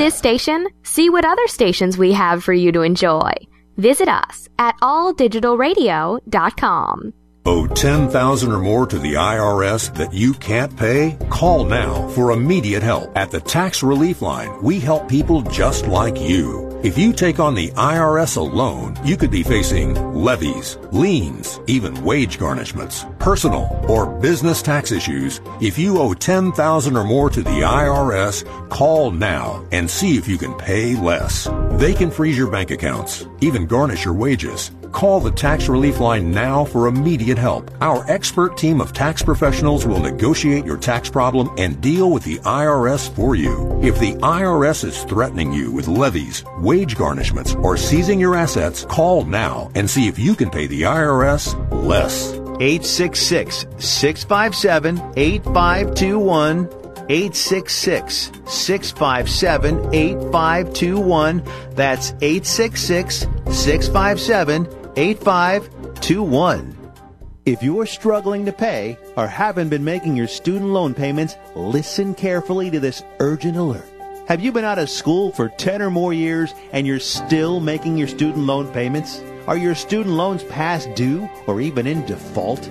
this station? See what other stations we have for you to enjoy. Visit us at alldigitalradio.com. Owe 10000 or more to the IRS that you can't pay? Call now for immediate help. At the Tax Relief Line, we help people just like you. If you take on the IRS alone, you could be facing levies, liens, even wage garnishments, personal or business tax issues. If you owe 10000 or more to the IRS, call now and see if you can pay less. They can freeze your bank accounts, even garnish your wages. Call the Tax Relief Line now for immediate help. Our expert team of tax professionals will negotiate your tax problem and deal with the IRS for you. If the IRS is threatening you with levies, wage garnishments, or seizing your assets, call now and see if you can pay the IRS less. 866 657 8521. 866 657 8521. That's 866 657 8521. If you're struggling to pay or haven't been making your student loan payments, listen carefully to this urgent alert. Have you been out of school for 10 or more years and you're still making your student loan payments? Are your student loans past due or even in default?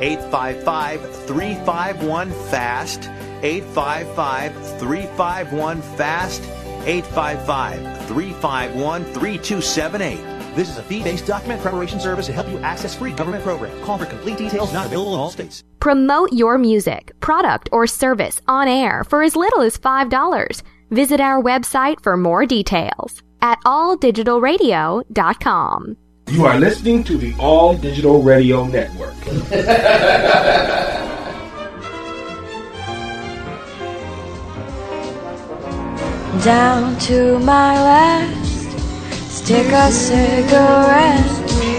855 351 FAST. 855 351 FAST. 855 351 3278. This is a fee based document preparation service to help you access free government programs. Call for complete details, not available in all states. Promote your music, product, or service on air for as little as $5. Visit our website for more details at alldigitalradio.com. You are listening to the All Digital Radio Network. Down to my last stick a cigarette.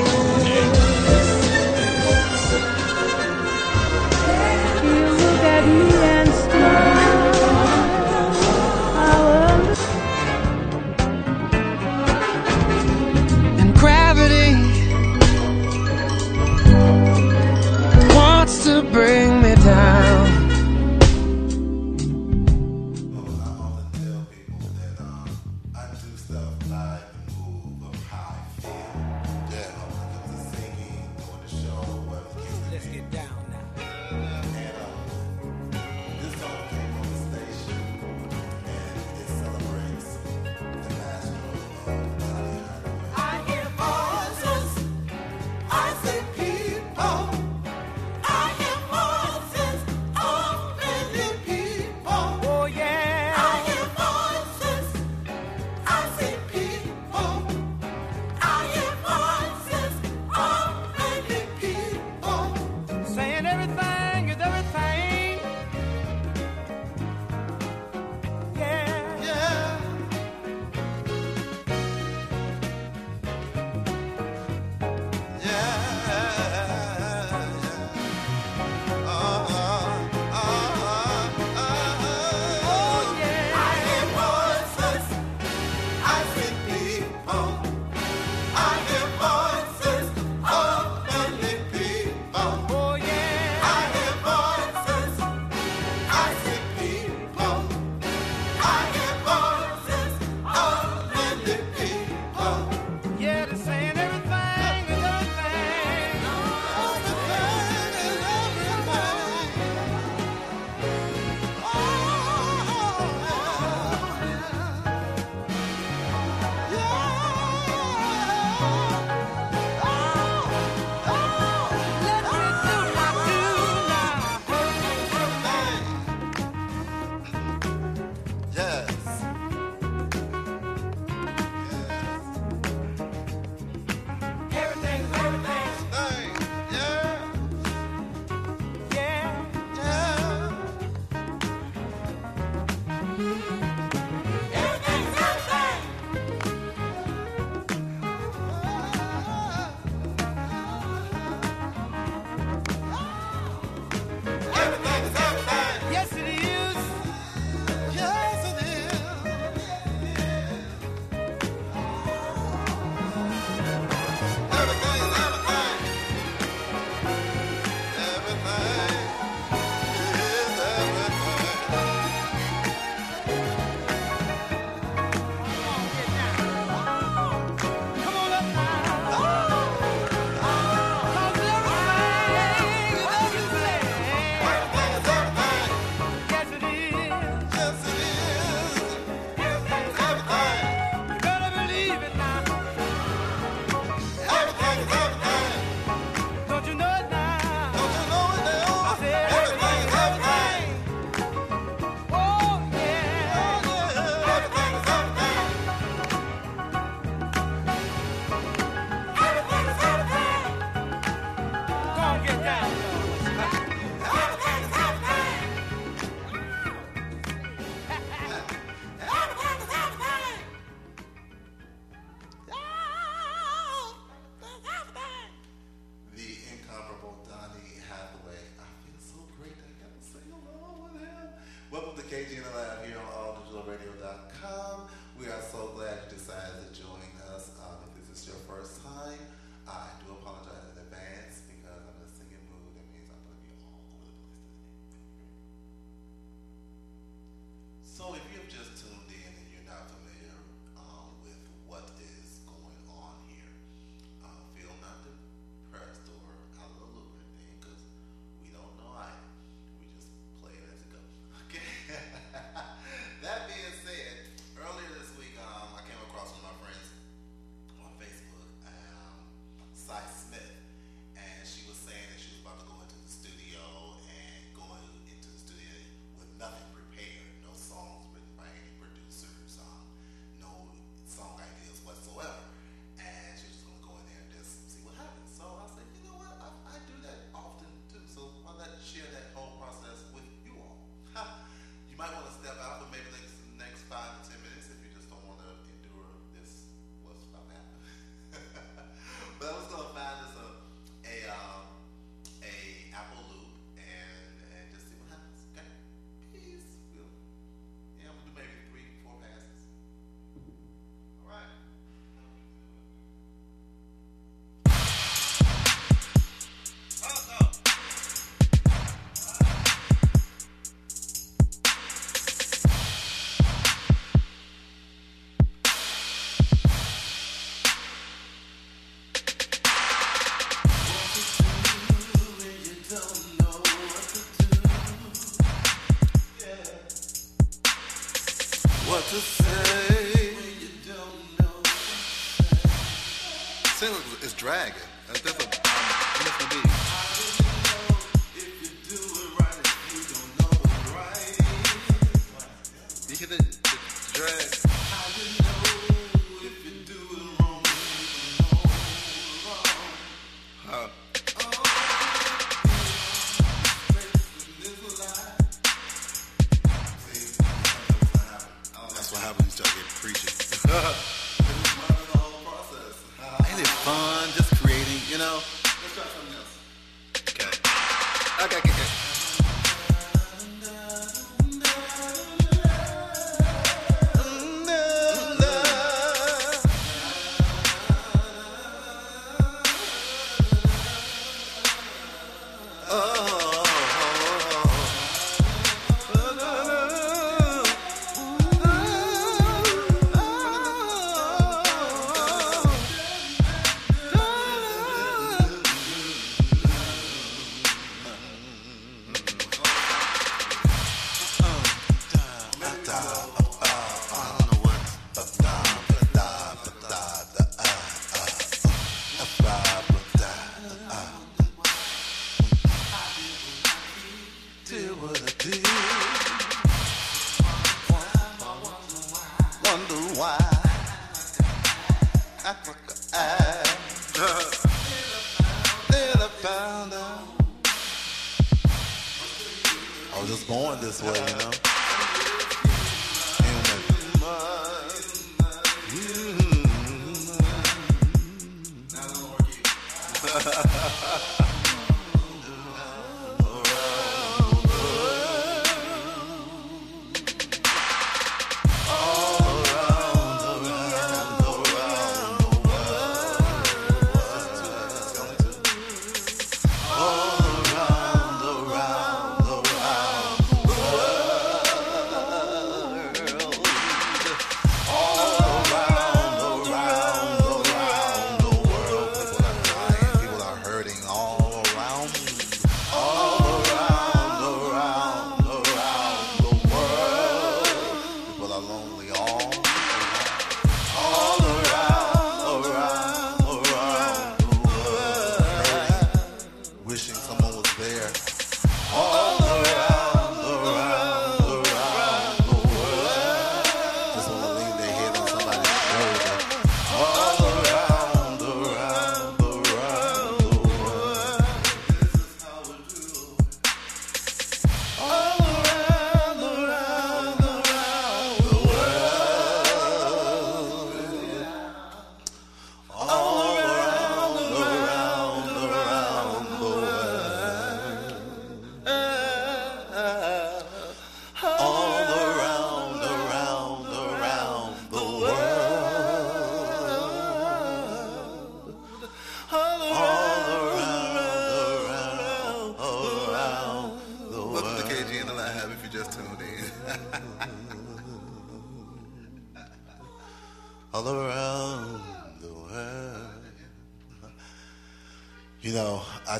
Single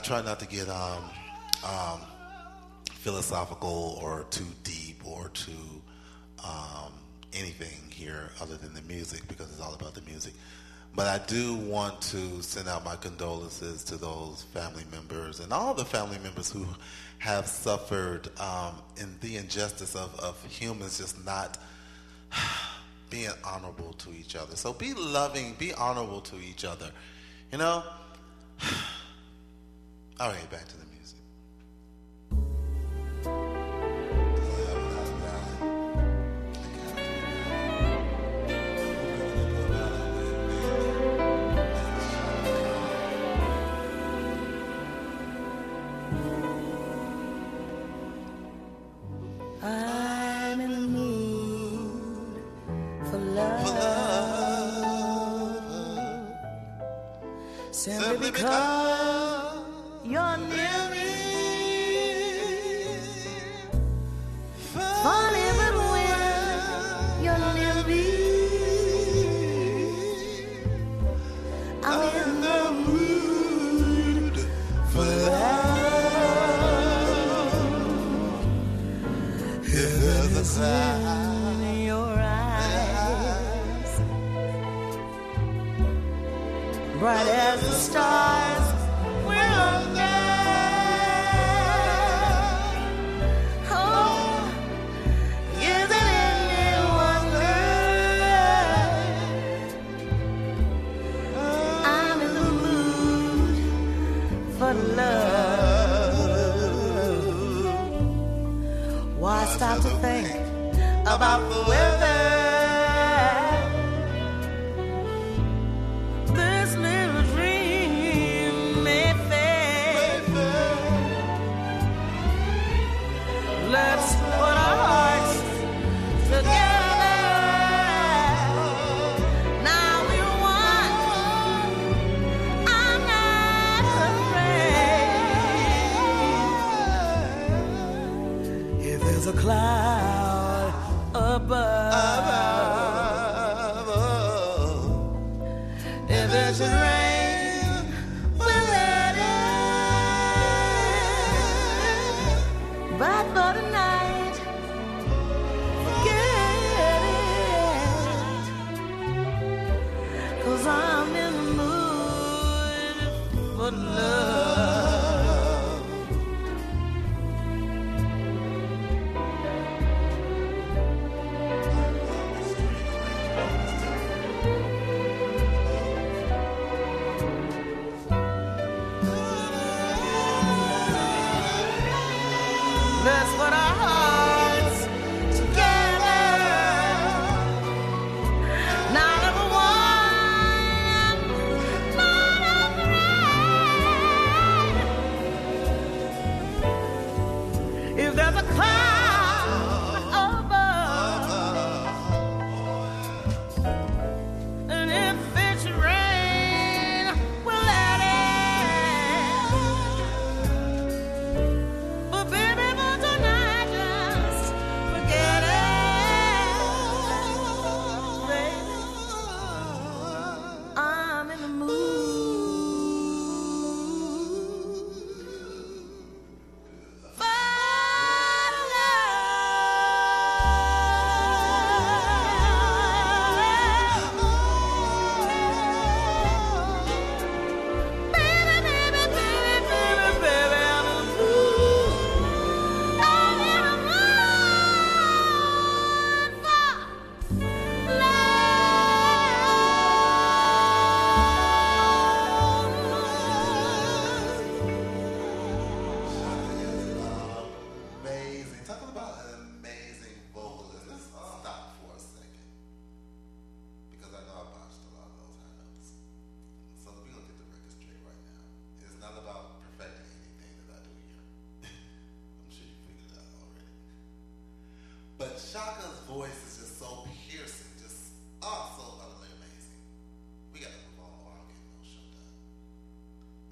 try not to get um, um, philosophical or too deep or too um, anything here other than the music because it's all about the music. But I do want to send out my condolences to those family members and all the family members who have suffered um, in the injustice of, of humans just not being honorable to each other. So be loving, be honorable to each other. You know, all right, back to the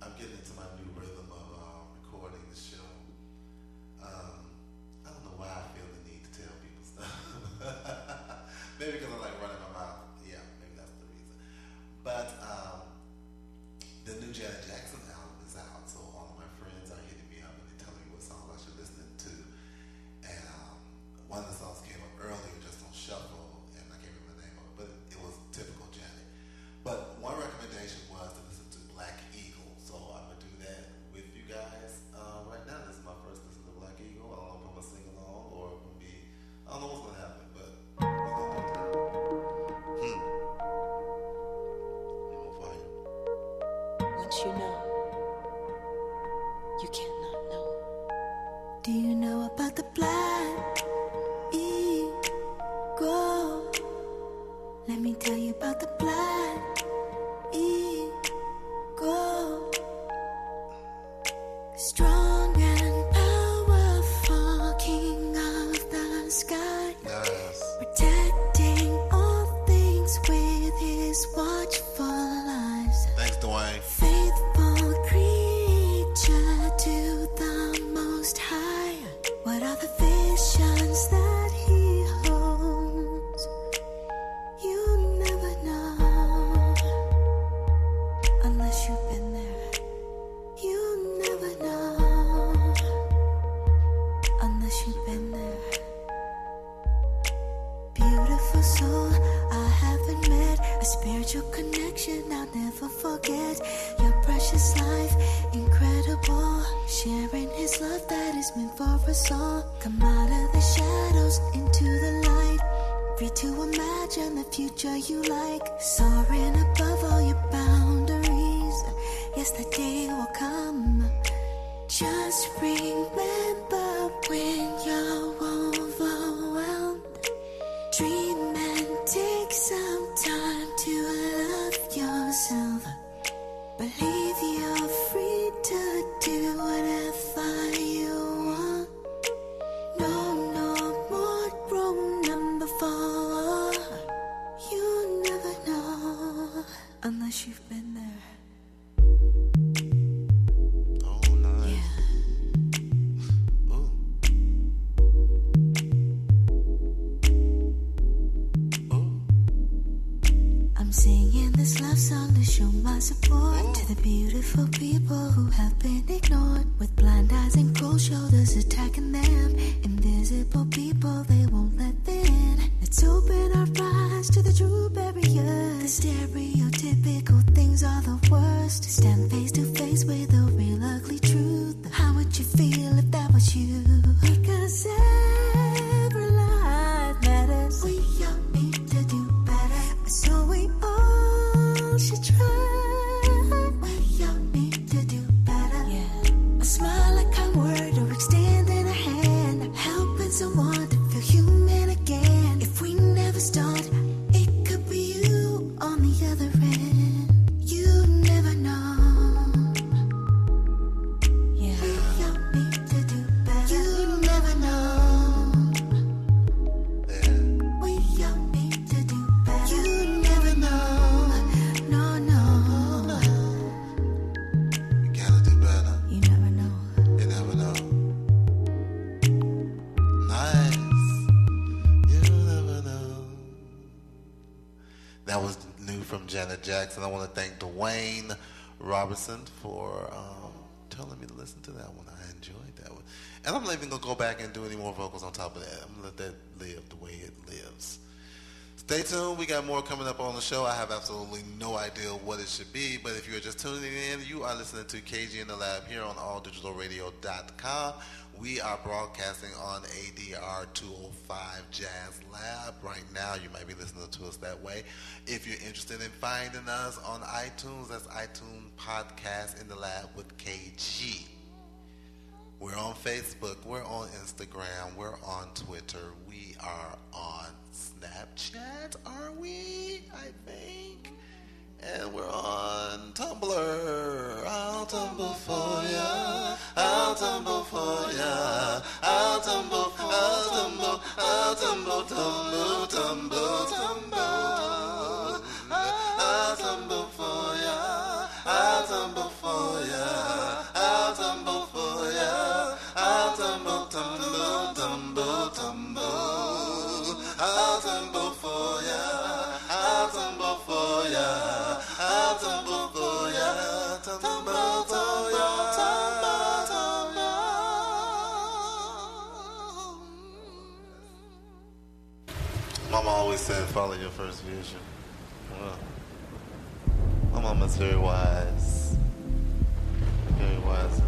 I'm getting into my new rhythm of um, recording the show. Shadows into the light. Free to imagine the future you like. Soaring above all your boundaries. Yes, the day will come. Just remember when Jackson. I want to thank Dwayne Robertson for um, telling me to listen to that one. I enjoyed that one. And I'm not even going to go back and do any more vocals on top of that. I'm going to let that live the way it lives. Stay tuned. We got more coming up on the show. I have absolutely no idea what it should be, but if you're just tuning in, you are listening to KG in the Lab here on alldigitalradio.com. We are broadcasting on ADR 205 Jazz Lab. Right now, you might be listening to us that way. If you're interested in finding us on iTunes, that's iTunes Podcast in the Lab with KG. We're on Facebook. We're on Instagram. We're on Twitter. We are on Snapchat, are we? I think. And we're on Tumblr. I'll tumble for ya. I'll tumble for ya. I'll tumble, I'll tumble, I'll tumble, tumble, tumble, tumble. Follow your first vision. Well, my mama's very wise. Very wise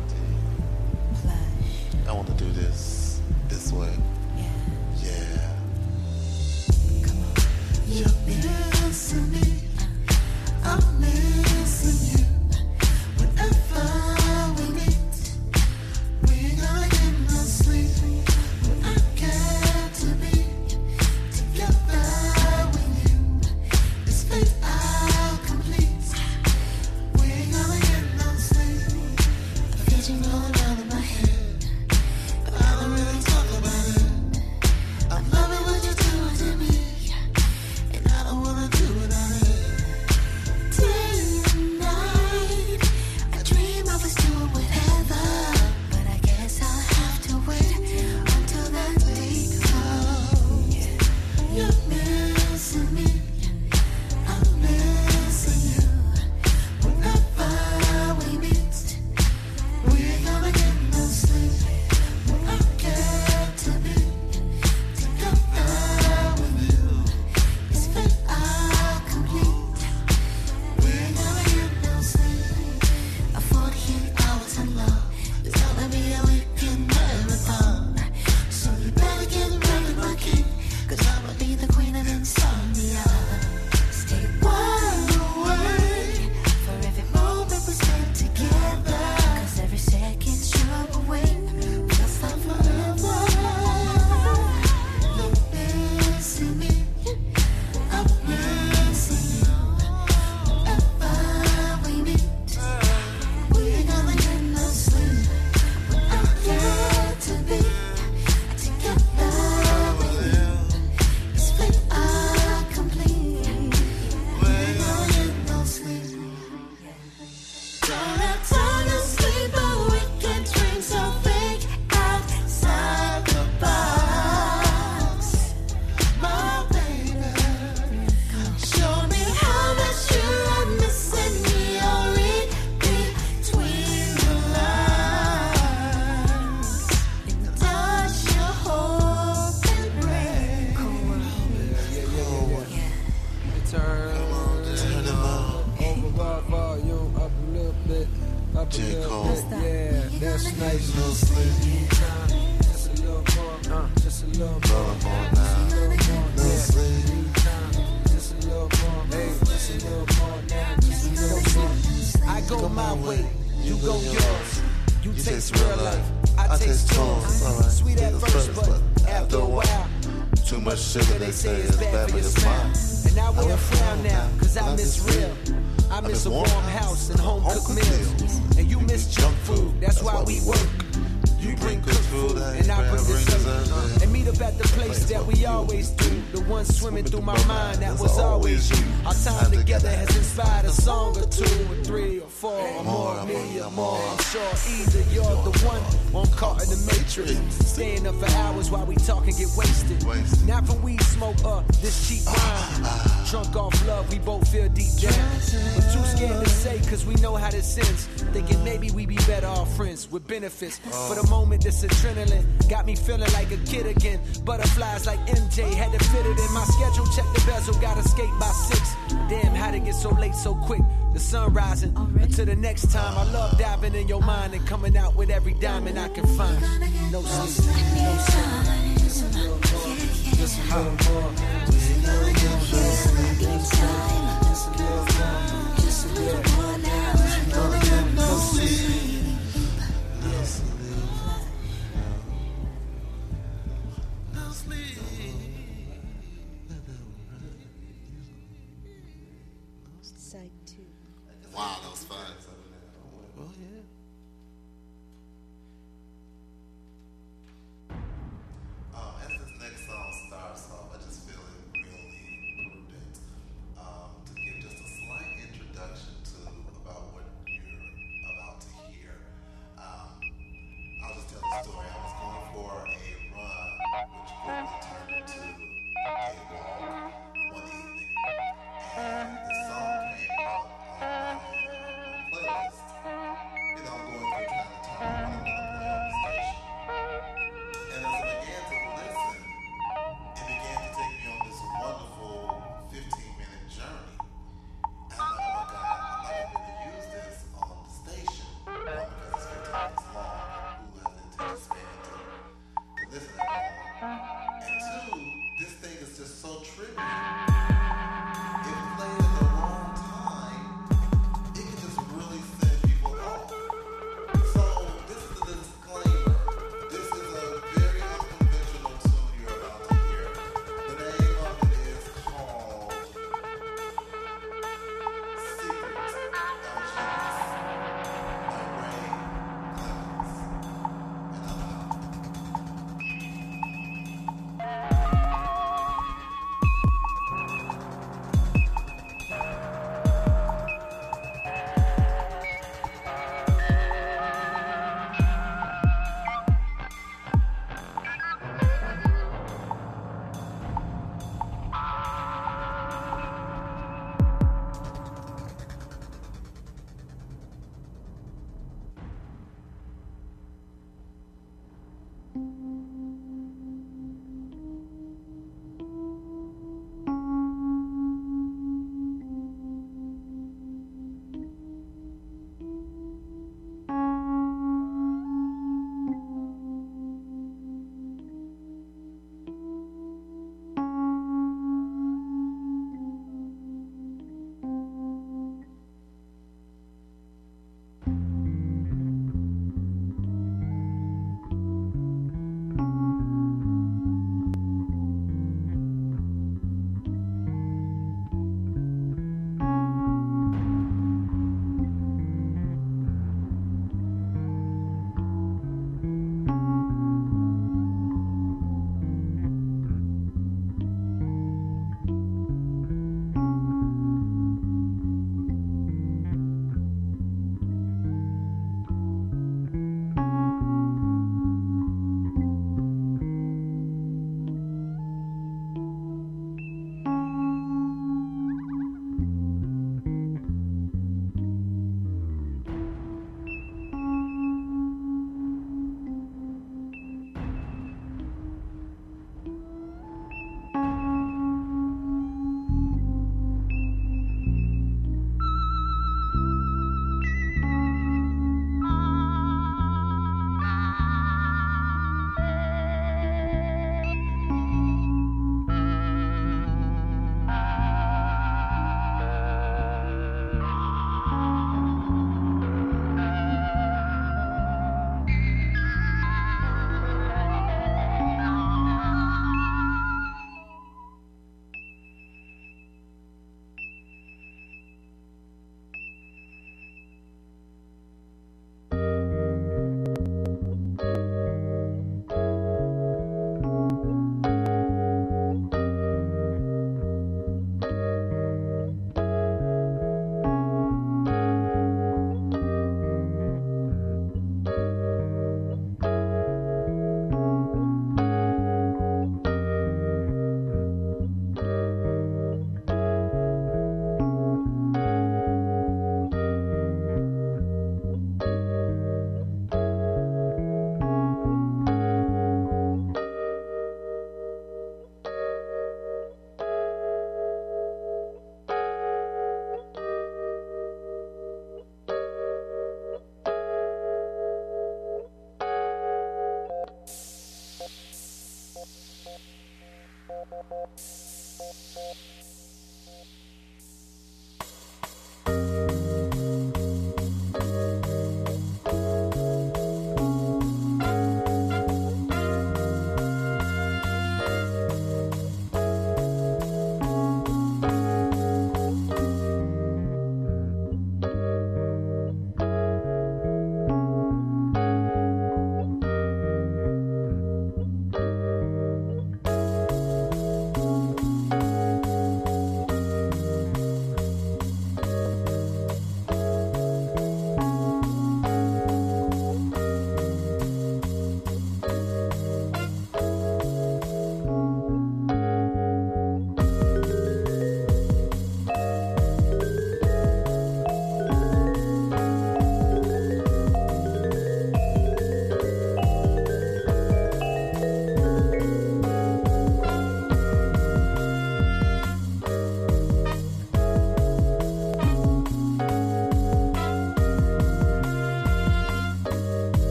Oh. For the moment, this adrenaline got me feeling like a kid again. Butterflies like MJ had to fit it in my schedule. Check the bezel, gotta skate by six. Damn, how to get so late so quick. The sun rising. Already? Until the next time, I love diving in your mind and coming out with every diamond I can find. No sleep, no sleep. Just a little more. Just a little more. Just a little more. Just a little more. Just a little more now. No sleep.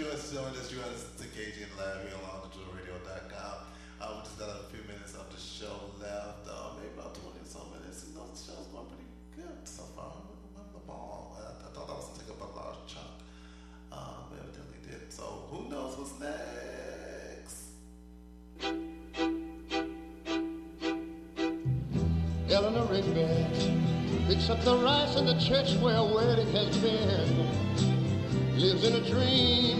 You Joint is U.S. Engaging Live here on LongitudeRadio.com. Uh, we just got a few minutes of the show left, uh, maybe about 20 or so minutes. You know, the show's going pretty good so far. I'm, the ball. I, I thought I was going to take up a large chunk. Um, evidently did. So who knows what's next? Eleanor Rigby picks up the rice in the church where a wedding has been lives in a dream,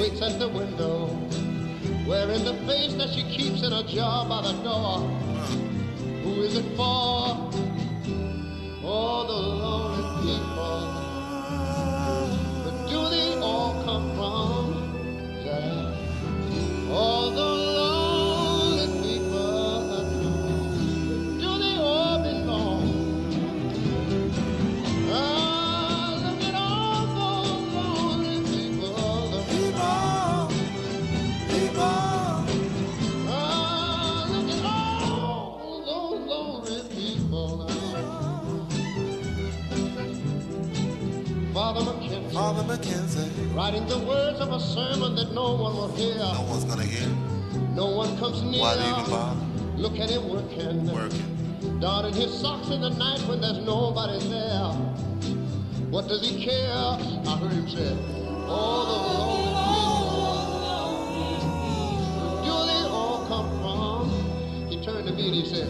waits at the window, wearing the face that she keeps in a jar by the door. Who is it for? McKenzie. Writing the words of a sermon that no one will hear. No one's gonna hear. No one comes near. Why even bother? Look at him working. Working. Darting his socks in the night when there's nobody there. What does he care? I heard him say, Oh, the He turned to me and he said,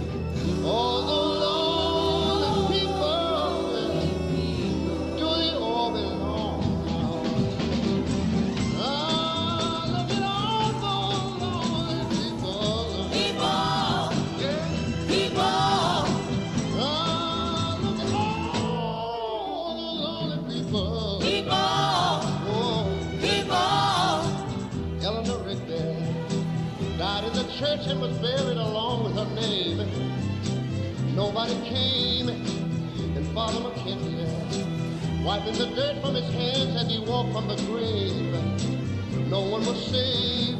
Was buried along with her name. Nobody came, and Father McKenzie, wiping the dirt from his hands as he walked from the grave. No one was saved.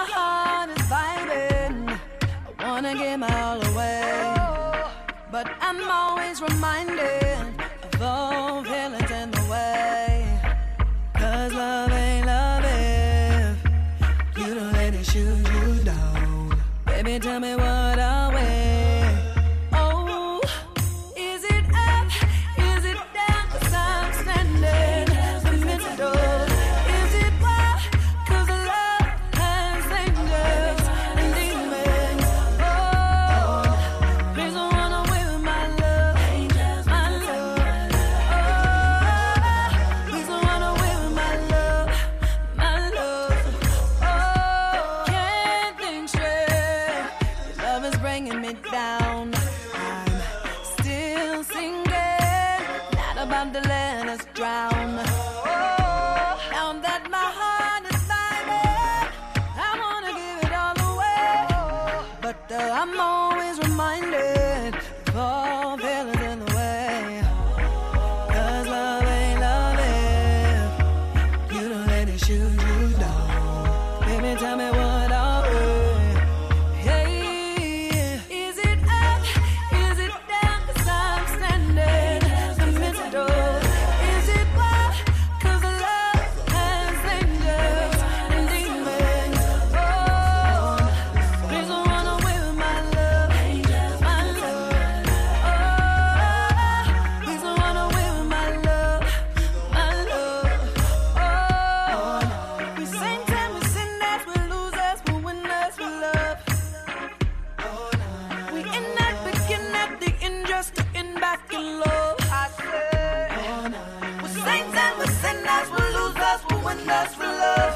my heart is biting. I wanna give my all away. But I'm always reminded of all feelings in the way. Cause love ain't love if you don't let it shoot you down. Baby, tell me what I we're saints and we're sinners, we're losers, we're winners, we're love.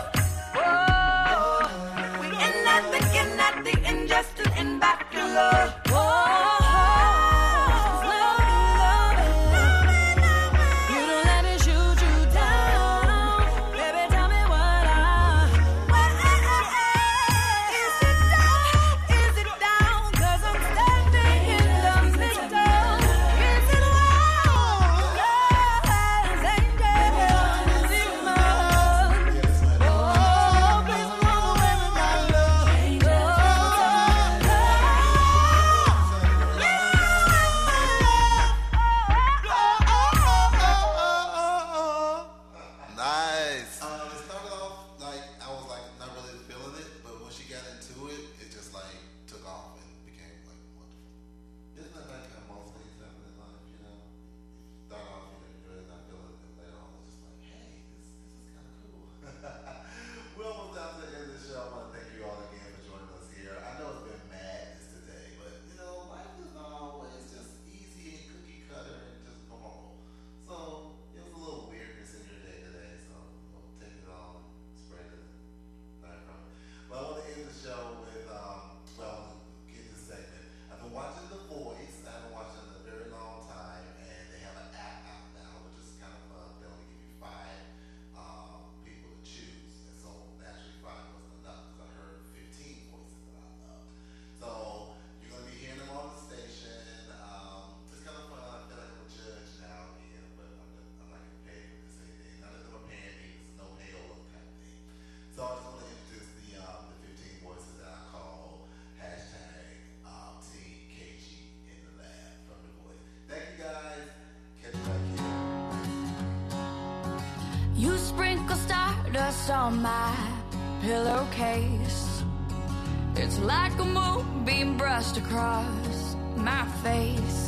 on my pillowcase. It's like a moonbeam brushed across my face.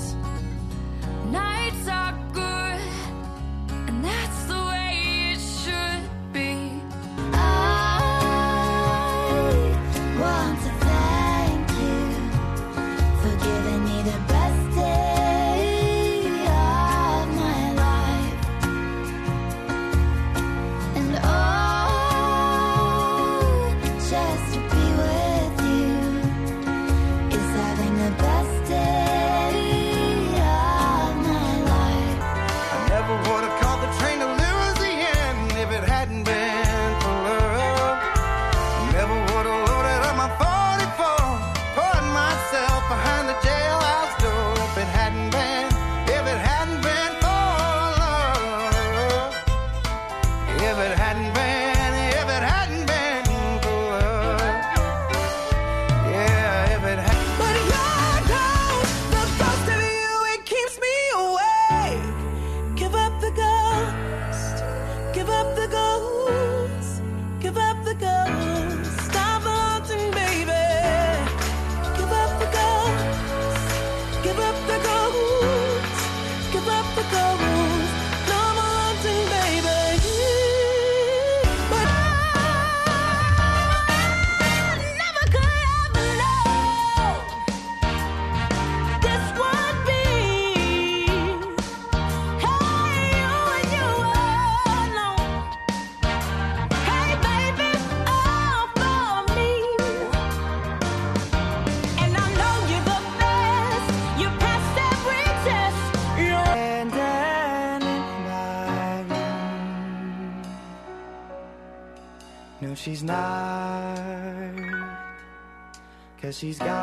she's got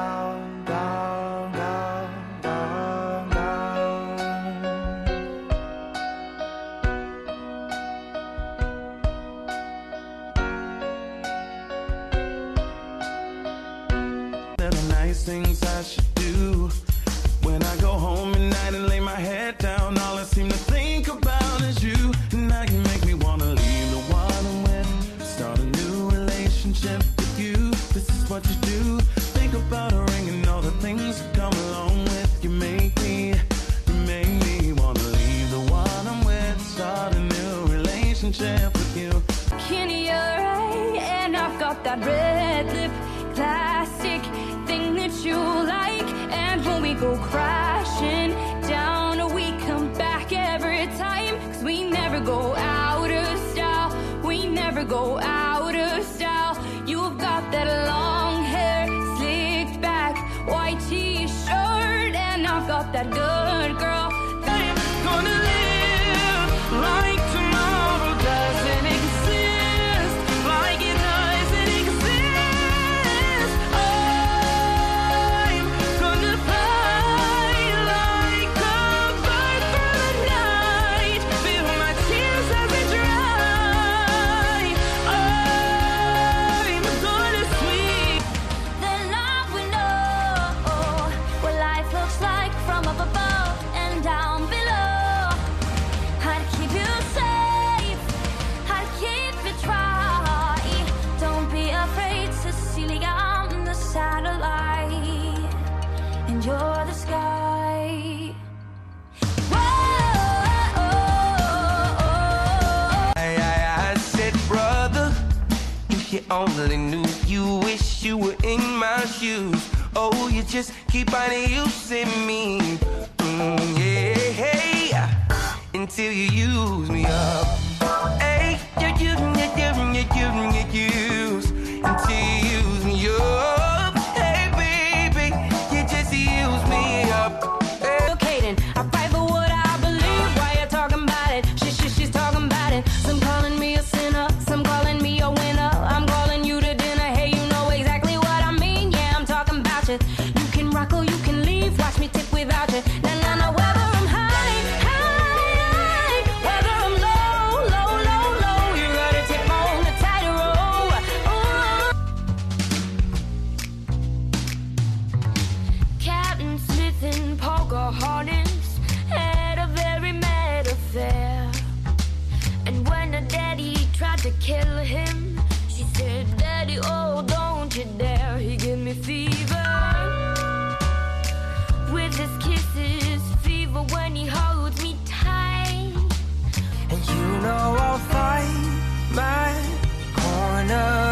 one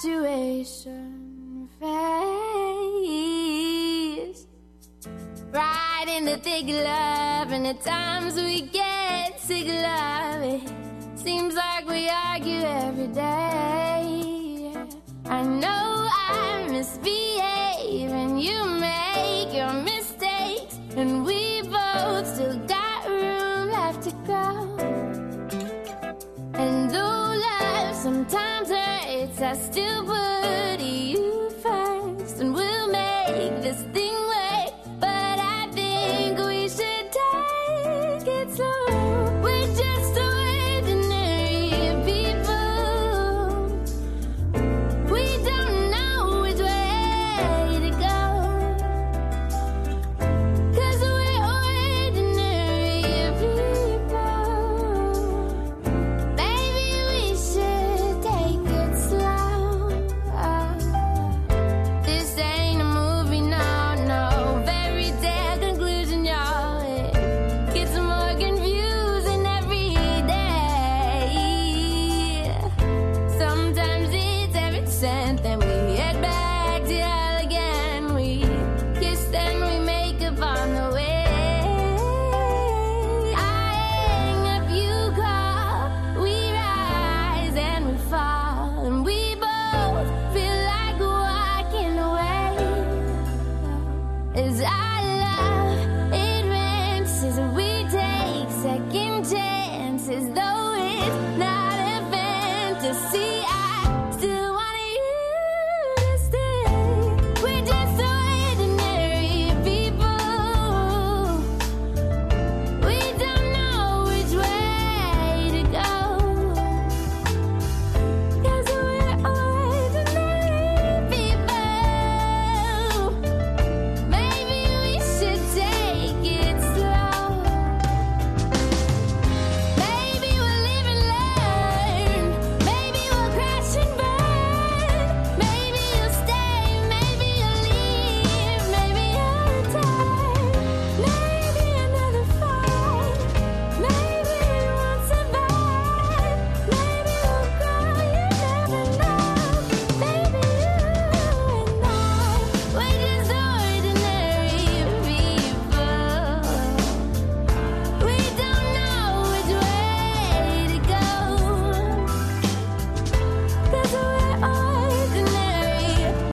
situation face. Right in the thick love, and at times we get sick of love. It seems like we argue every day. I know I misbehave, and you make your mistakes, and we. I still would.